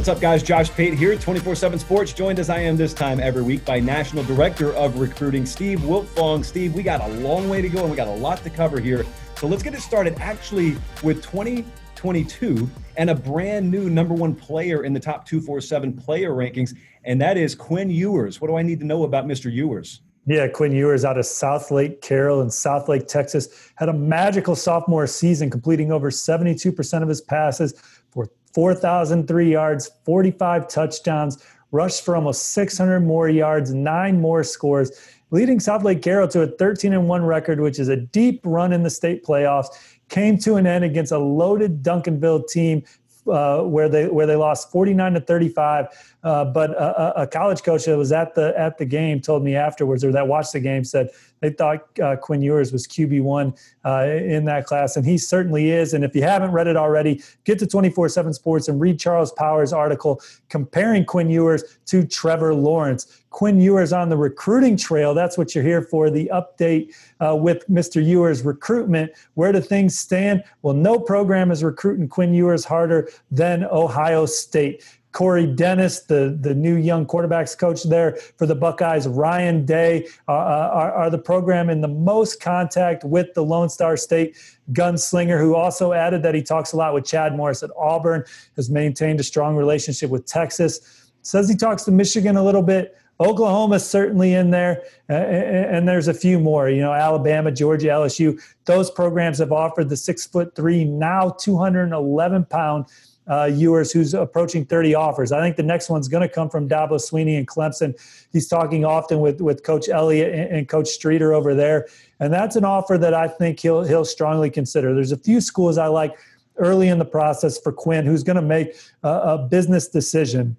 What's up, guys? Josh Pate here, 24 7 Sports, joined as I am this time every week by National Director of Recruiting, Steve Wiltfong. Steve, we got a long way to go and we got a lot to cover here. So let's get it started actually with 2022 and a brand new number one player in the top 247 player rankings, and that is Quinn Ewers. What do I need to know about Mr. Ewers? Yeah, Quinn Ewers out of Southlake Carroll in Southlake, Texas, had a magical sophomore season, completing over 72% of his passes 4,003 yards, 45 touchdowns, rushed for almost 600 more yards, nine more scores, leading Southlake Carroll to a 13 and 1 record, which is a deep run in the state playoffs. Came to an end against a loaded Duncanville team uh, where they where they lost 49 to 35. Uh, but a, a, college coach that was at the at the game told me afterwards, or that watched the game, said they thought uh, Quinn Ewers was QB one uh, in that class, and he certainly is. And if you haven't read it already, get to 24/7 Sports and read Charles Power's article comparing Quinn Ewers to Trevor Lawrence. Quinn Ewers on the recruiting trail. That's what you're here for. The update uh, with Mr. Ewers recruitment. Where do things stand? Well, no program is recruiting Quinn Ewers harder than Ohio State. Corey Dennis, the, the new young quarterbacks coach there for the Buckeyes, Ryan Day uh, uh, are, are the program in the most contact with the Lone Star State gunslinger, who also added that he talks a lot with Chad Morris at Auburn, has maintained a strong relationship with Texas. Says he talks to Michigan a little bit. Oklahoma's certainly in there, uh, and there's a few more. You know, Alabama, Georgia, LSU. Those programs have offered the six foot three, now 211 pound uh, Ewers, who's approaching 30 offers. I think the next one's going to come from Dabo Swinney and Clemson. He's talking often with, with Coach Elliott and, and Coach Streeter over there. And that's an offer that I think he'll, he'll strongly consider. There's a few schools I like early in the process for Quinn who's going to make a, a business decision.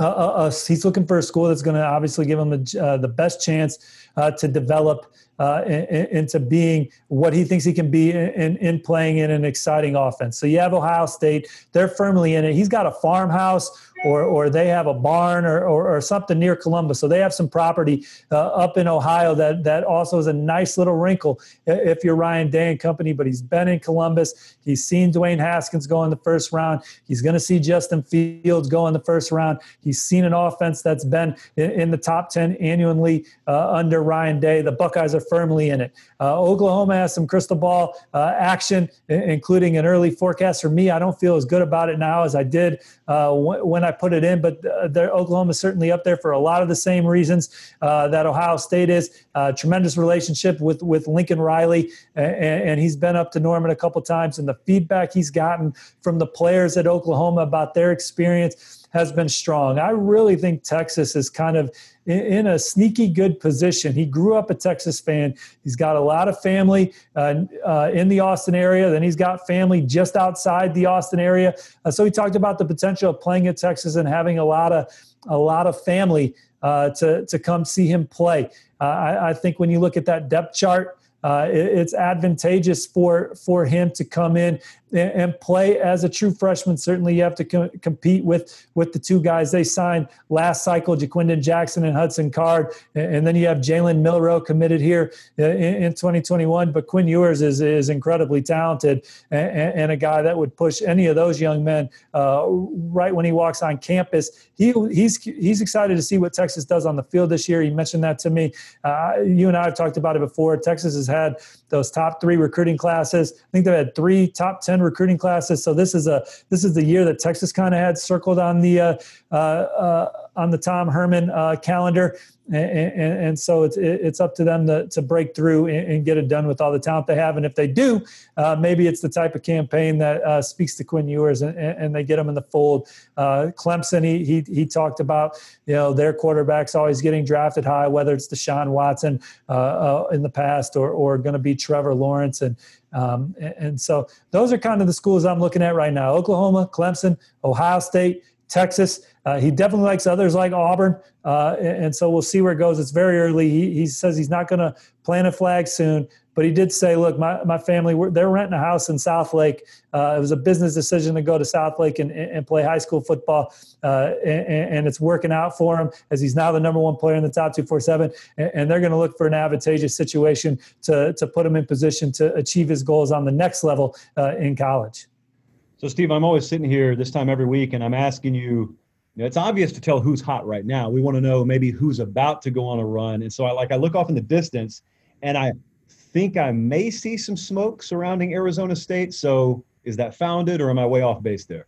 Uh, uh, he's looking for a school that's going to obviously give him the, uh, the best chance uh, to develop uh, into being what he thinks he can be in, in playing in an exciting offense. So you have Ohio State; they're firmly in it. He's got a farmhouse or, or they have a barn or, or, or something near Columbus. So they have some property uh, up in Ohio that, that also is a nice little wrinkle if you're Ryan Day and company. But he's been in Columbus. He's seen Dwayne Haskins go in the first round. He's going to see Justin Fields go in the first round. He's seen an offense that's been in, in the top 10 annually uh, under Ryan Day. The Buckeyes are firmly in it. Uh, Oklahoma has some crystal ball uh, action, including an early forecast for me. I don't feel as good about it now as I did uh, when I put it in, but uh, Oklahoma is certainly up there for a lot of the same reasons uh, that Ohio State is. Uh, tremendous relationship with with Lincoln Riley, and, and, he's been up to Norman a couple times, and the feedback he's gotten from the players at Oklahoma about their experience has been strong. I really think Texas is kind of in a sneaky good position. He grew up a Texas fan. He's got a lot of family uh, uh, in the Austin area. Then he's got family just outside the Austin area. Uh, so he talked about the potential of playing at Texas and having a lot of a lot of family uh, to to come see him play. Uh, I, I think when you look at that depth chart uh, it, it's advantageous for for him to come in and, and play as a true freshman. Certainly, you have to co- compete with with the two guys they signed last cycle, Ja'Quinden Jackson and Hudson Card, and, and then you have Jalen Milroe committed here in, in, 2021. But Quinn Ewers is is incredibly talented and, and, a guy that would push any of those young men uh, right when he walks on campus. He he's he's excited to see what Texas does on the field this year. He mentioned that to me. Uh, you and I have talked about it before. Texas has had those top three recruiting classes. I think they've had three top ten recruiting classes. So this is a this is the year that Texas kind of had circled on the uh, uh, uh on the Tom Herman uh, calendar, and, and, and, so it's it's up to them to, to break through and, and, get it done with all the talent they have. And if they do, uh, maybe it's the type of campaign that uh, speaks to Quinn Ewers and, they get them in the fold. Uh, Clemson, he, he he talked about you know their quarterbacks always getting drafted high, whether it's Deshaun Watson uh, uh, in the past or or going to be Trevor Lawrence and. Um, and so those are kind of the schools I'm looking at right now Oklahoma, Clemson, Ohio State, Texas. Uh, he definitely likes others like Auburn. Uh, and, and, so we'll see where it goes. It's very early. He, he says he's not going to plant a flag soon, but he did say, look, my, my family, they're renting a house in Southlake. Uh, it was a business decision to go to Southlake and, and play high school football. Uh, and, and, it's working out for him as he's now the number one player in the top 247. And, and they're going to look for an advantageous situation to, to put him in position to achieve his goals on the next level uh, in college. So, Steve, I'm always sitting here this time every week, and I'm asking you you know, it's obvious to tell who's hot right now. We want to know maybe who's about to go on a run. And so I like I look off in the distance and I think I may see some smoke surrounding Arizona State. So is that founded or am I way off base there?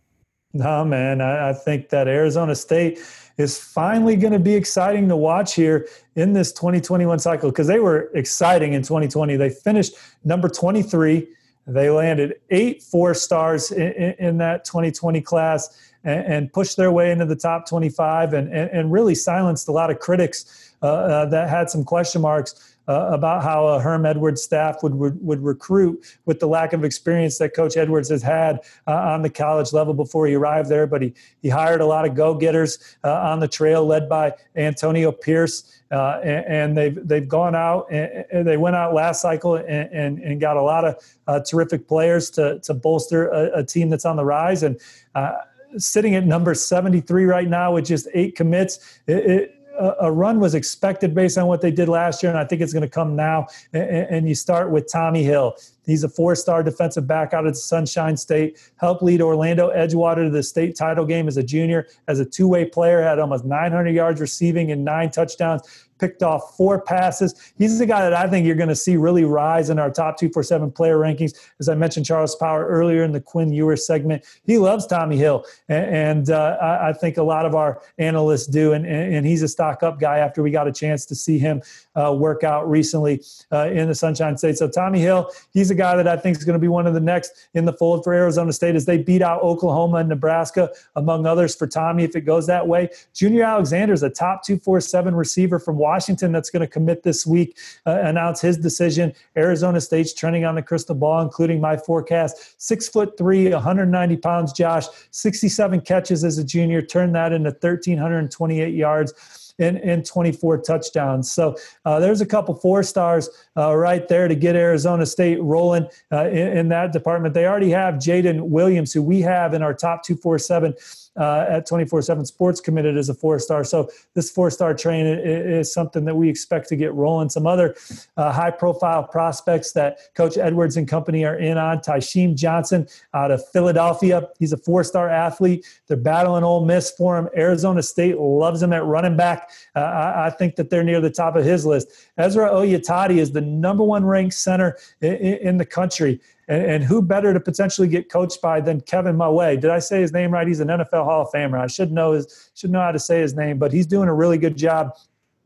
No, man. I, I think that Arizona State is finally going to be exciting to watch here in this 2021 cycle because they were exciting in 2020. They finished number 23. They landed eight four stars in, in, in that 2020 class and, and pushed their way into the top 25 and, and, and really silenced a lot of critics uh, uh, that had some question marks uh, about how a Herm Edwards staff would, would, would recruit with the lack of experience that Coach Edwards has had uh, on the college level before he arrived there. But he he hired a lot of go getters uh, on the trail, led by Antonio Pierce. Uh, and, and, they've they've gone out and, they went out last cycle and, and, and got a lot of uh, terrific players to to bolster a, a, team that's on the rise and uh, sitting at number 73 right now with just eight commits. It, a run was expected based on what they did last year, and I think it's going to come now. And you start with Tommy Hill. He's a four star defensive back out of Sunshine State, helped lead Orlando Edgewater to the state title game as a junior, as a two way player, had almost 900 yards receiving and nine touchdowns picked off four passes. He's the guy that I think you're going to see really rise in our top 247 player rankings. As I mentioned, Charles Power earlier in the Quinn Ewers segment, he loves Tommy Hill. And, and uh, I, think a lot of our analysts do. And, and, he's a stock up guy after we got a chance to see him uh, work out recently uh, in the Sunshine State. So Tommy Hill, he's a guy that I think is going to be one of the next in the fold for Arizona State as they beat out Oklahoma and Nebraska, among others, for Tommy if it goes that way. Junior Alexander is a top 247 receiver from Washington that's going to commit this week, uh, announce his decision. Arizona State's trending on the crystal ball, including my forecast. Six foot three, 190 pounds, Josh, 67 catches as a junior, turned that into 1,328 yards and, and 24 touchdowns. So uh, there's a couple four stars uh, right there to get Arizona State rolling uh, in, in, that department. They already have Jaden Williams, who we have in our top 247 uh, at 24 7 Sports committed as a four star. So this four star train is, something that we expect to get rolling. Some other uh, high profile prospects that Coach Edwards and company are in on Tysheem Johnson out of Philadelphia. He's a four star athlete. They're battling Ole Miss for him. Arizona State loves him at running back. Uh, I, I, think that they're near the top of his list. Ezra Oyatadi is the number one ranked center in, in the country. And, and, who better to potentially get coached by than Kevin Mawae? Did I say his name right? He's an NFL Hall of Famer. I should know his, should know how to say his name, but he's doing a really good job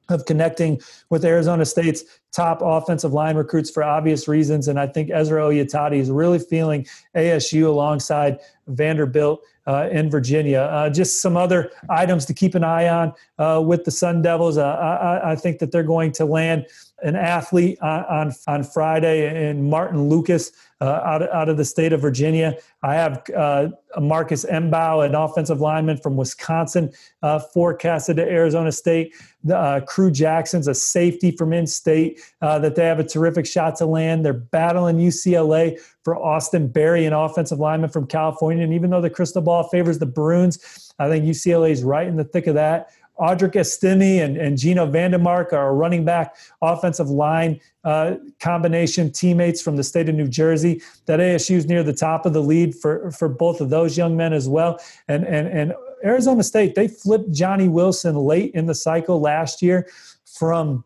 of connecting with Arizona State's top offensive line recruits for obvious reasons. And I think Ezra Oyatadi is really feeling ASU alongside Vanderbilt uh, in Virginia. Uh, just some other items to keep an eye on uh, with the Sun Devils. Uh, I, I, think that they're going to land an athlete on, on, on Friday in Martin Lucas uh, out, out of the state of Virginia. I have uh, Marcus Mbow, an offensive lineman from Wisconsin, uh, forecasted to Arizona State. Uh, Crew Jackson's a safety from in state uh, that they have a terrific shot to land. They're battling UCLA for Austin Berry, an offensive lineman from California. And even though the crystal ball favors the Bruins, I think UCLA is right in the thick of that. Audric Estime and, and Gino Vandemark are running back offensive line uh, combination teammates from the state of New Jersey. That ASU is near the top of the lead for, for both of those young men as well. And, and, and Arizona State, they flipped Johnny Wilson late in the cycle last year from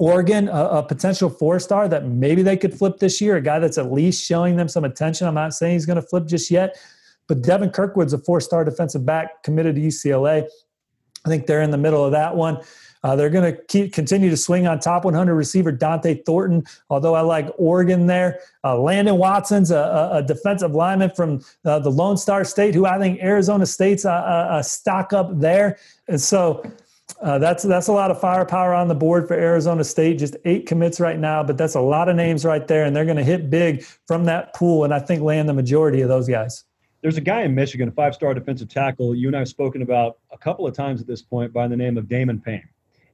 Oregon, a, a, potential four star that maybe they could flip this year, a guy that's at least showing them some attention. I'm not saying he's going to flip just yet, but Devin Kirkwood's a four star defensive back committed to UCLA I think they're in the middle of that one. Uh, they're going to keep continue to swing on top 100 receiver Dont'e Thornton. Although I like Oregon there, uh, Landon Watson's a, a, defensive lineman from uh, the Lone Star State, who I think Arizona State's a, a stock up there. And so uh, that's that's a lot of firepower on the board for Arizona State. Just eight commits right now, but that's a lot of names right there, and they're going to hit big from that pool, and I think land the majority of those guys. There's a guy in Michigan, a five-star defensive tackle. You and I have spoken about a couple of times at this point by the name of Damon Payne.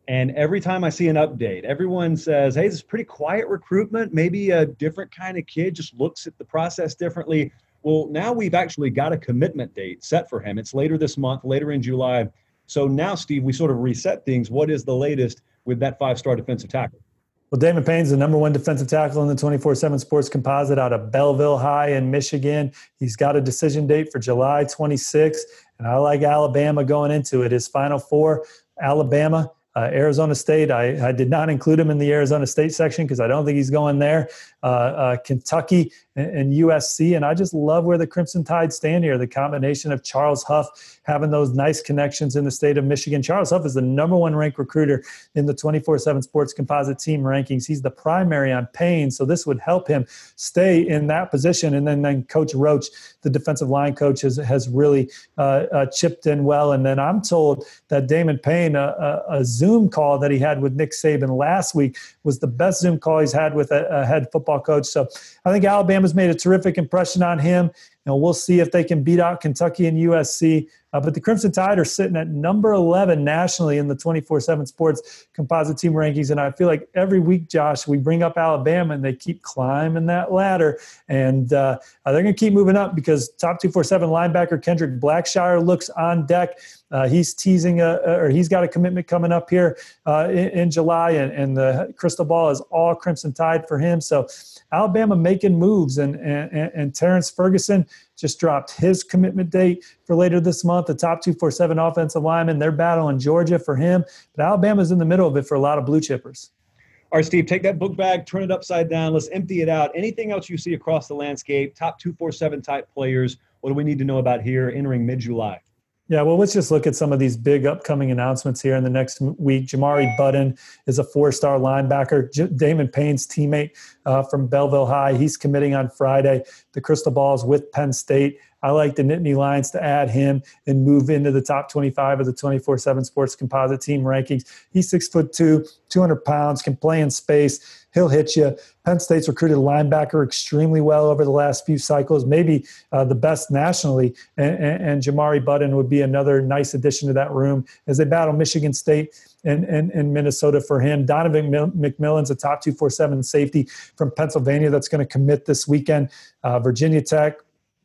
And every time I see an update, everyone says, hey, this is pretty quiet recruitment. Maybe a different kind of kid just looks at the process differently. Well, now we've actually got a commitment date set for him. It's later this month, later in July. So now, Steve, we sort of reset things. What is the latest with that five star defensive tackle? Well, Damon Payne's the number one defensive tackle in the 24 7 sports composite out of Belleville High in Michigan. He's got a decision date for July 26th, and I like Alabama going into it. His final four Alabama, uh, Arizona State, I, I, did not include him in the Arizona State section because I don't think he's going there. Uh, uh, Kentucky and, and, USC, and I just love where the Crimson Tide stand here. The combination of Charles Huff having those nice connections in the state of Michigan. Charles Huff is the number one ranked recruiter in the 24 7 sports composite team rankings. He's the primary on Payne, so this would help him stay in that position. And then, then Coach Roach, the defensive line coach, has, has really uh, uh, chipped in well. And then I'm told that Damon Payne, a, a, a, Zoom call that he had with Nick Saban last week, was the best Zoom call he's had with a, a head football coach. So I think Alabama's made a terrific impression on him. Know, we'll see if they can beat out Kentucky and USC. Uh, but the Crimson Tide are sitting at number 11 nationally in the 24 7 sports composite team rankings. And I feel like every week, Josh, we bring up Alabama and they keep climbing that ladder. And uh, they're going to keep moving up because top 247 linebacker Kendrick Blackshire looks on deck. Uh, he's teasing, a, or he's got a commitment coming up here uh, in, in, July, and, and the crystal ball is all Crimson Tide for him. So Alabama making moves, and, and, and Terrence Ferguson just dropped his commitment date for later this month. The top 247 offensive lineman, they're battling Georgia for him, but Alabama's in the middle of it for a lot of blue chippers. All right, Steve, take that book bag, turn it upside down. Let's empty it out. Anything else you see across the landscape, top 247 type players, what do we need to know about here entering mid July? Yeah, well, let's just look at some of these big upcoming announcements here in the next week. Jamari Button is a four star linebacker. J- Damon Payne's teammate uh, from Belleville High. He's committing on Friday. The Crystal Balls with Penn State. I like the Nittany Lions to add him and move into the top 25 of the 24 7 sports composite team rankings. He's six foot two, 200 pounds, can play in space he'll hit you. Penn State's recruited linebacker extremely well over the last few cycles, maybe uh, the best nationally. And, and, and, Jamari Button would be another nice addition to that room as they battle Michigan State and, and, and Minnesota for him. Donovan McMillan's a top 247 safety from Pennsylvania that's going to commit this weekend. Uh, Virginia Tech,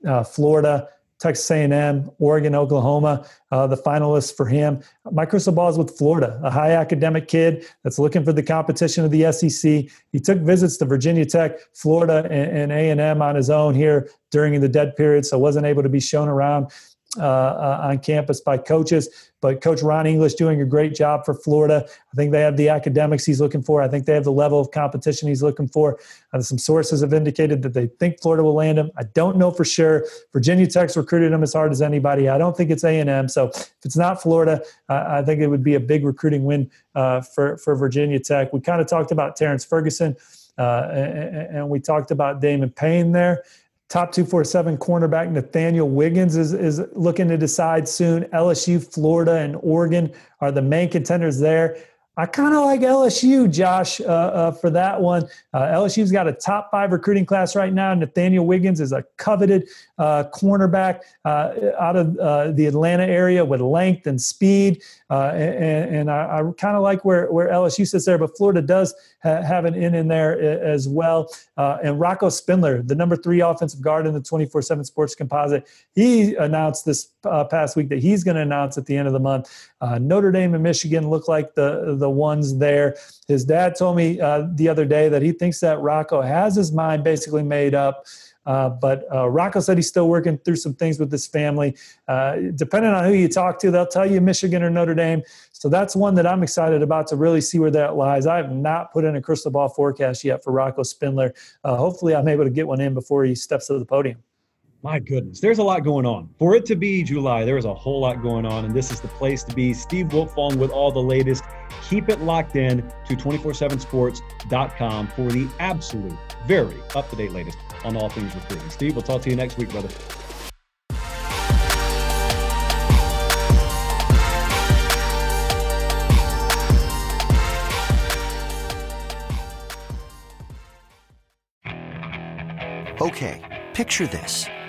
uh, Florida, Texas A&M, Oregon, Oklahoma, uh, the finalists for him. My crystal ball is with Florida, a high academic kid that's looking for the competition of the SEC. He took visits to Virginia Tech, Florida, and, and A&M on his own here during the dead period, so wasn't able to be shown around uh, uh, on campus by coaches. But Coach Ron English doing a great job for Florida. I think they have the academics he's looking for. I think they have the level of competition he's looking for. Uh, some sources have indicated that they think Florida will land him. I don't know for sure. Virginia Tech's recruited him as hard as anybody. I don't think it's A and M. So if it's not Florida, I think it would be a big recruiting win uh, for for Virginia Tech. We kind of talked about Terrence Ferguson. Uh, and, and, we talked about Damon Payne there. Top 247 cornerback Nathaniel Wiggins is, is looking to decide soon. LSU, Florida, and Oregon are the main contenders there. I kind of like LSU, Josh, uh, uh, for that one. Uh, LSU's got a top five recruiting class right now. Nathaniel Wiggins is a coveted uh, cornerback uh, out of uh, the Atlanta area with length and speed. Uh, and, and, I, I kind of like where, where LSU sits there, but Florida does ha- have an in in there as well. Uh, and Rocco Spindler, the number three offensive guard in the 24 7 sports composite, he announced this uh, past week that he's going to announce at the end of the month. Notre Dame and Michigan look like the, the ones there. His dad told me the other day that he thinks that Rocco has his mind basically made up. Uh, but uh, Rocco said he's still working through some things with his family. Uh, depending on who you talk to, they'll tell you Michigan or Notre Dame. So that's one that I'm excited about to really see where that lies. I have not put in a crystal ball forecast yet for Rocco Spindler. Uh, hopefully, I'm able to get one in before he steps to the podium. My goodness, there's a lot going on. For it to be July, there is a whole lot going on, and this is the place to be. Steve Wiltfong with all the latest. Keep it locked in to 247sports.com for the absolute, very up to date latest on all things recruiting. Steve, we'll talk to you next week, brother. Okay, picture this.